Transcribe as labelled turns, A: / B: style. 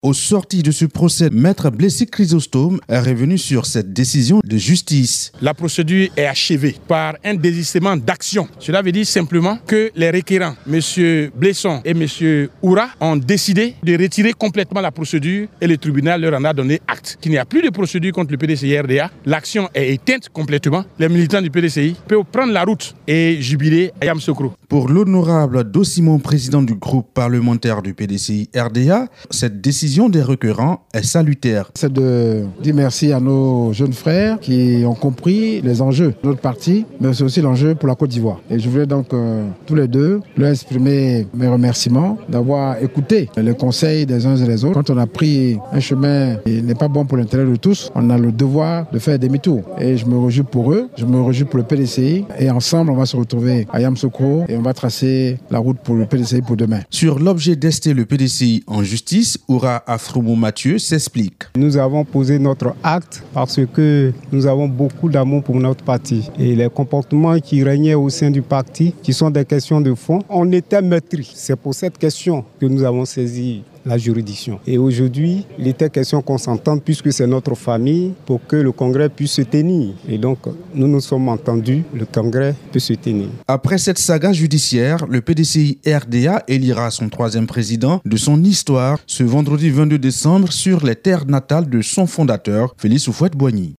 A: Au sorti de ce procès, Maître Blessé Chrysostome est revenu sur cette décision de justice.
B: La procédure est achevée par un désistement d'action. Cela veut dire simplement que les requérants, M. Blesson et M. Oura, ont décidé de retirer complètement la procédure et le tribunal leur en a donné acte. Qu'il n'y a plus de procédure contre le PDCI RDA. L'action est éteinte complètement. Les militants du PDCI peuvent prendre la route et jubiler à Yamsokro.
A: Pour l'honorable Dossimon, président du groupe parlementaire du PDCI RDA, cette décision des requérants est salutaire.
C: C'est de dire merci à nos jeunes frères qui ont compris les enjeux de notre parti, mais c'est aussi l'enjeu pour la Côte d'Ivoire. Et je voulais donc euh, tous les deux leur exprimer mes remerciements d'avoir écouté les conseils des uns et des autres. Quand on a pris un chemin qui n'est pas bon pour l'intérêt de tous, on a le devoir de faire demi-tour. Et je me réjouis pour eux, je me réjouis pour le PDCI. Et ensemble, on va se retrouver à Yamsoukro et on va tracer la route pour le PDCI pour demain.
A: Sur l'objet d'ester le PDCI en justice, aura Afromo Mathieu s'explique.
D: Nous avons posé notre acte parce que nous avons beaucoup d'amour pour notre parti. Et les comportements qui régnaient au sein du parti, qui sont des questions de fond, on était maîtris. C'est pour cette question que nous avons saisi juridiction. Et aujourd'hui, il était question qu'on s'entende puisque c'est notre famille pour que le Congrès puisse se tenir. Et donc, nous nous sommes entendus, le Congrès peut se tenir.
A: Après cette saga judiciaire, le PDCI RDA élira son troisième président de son histoire ce vendredi 22 décembre sur les terres natales de son fondateur, Félix Oufouette-Boigny.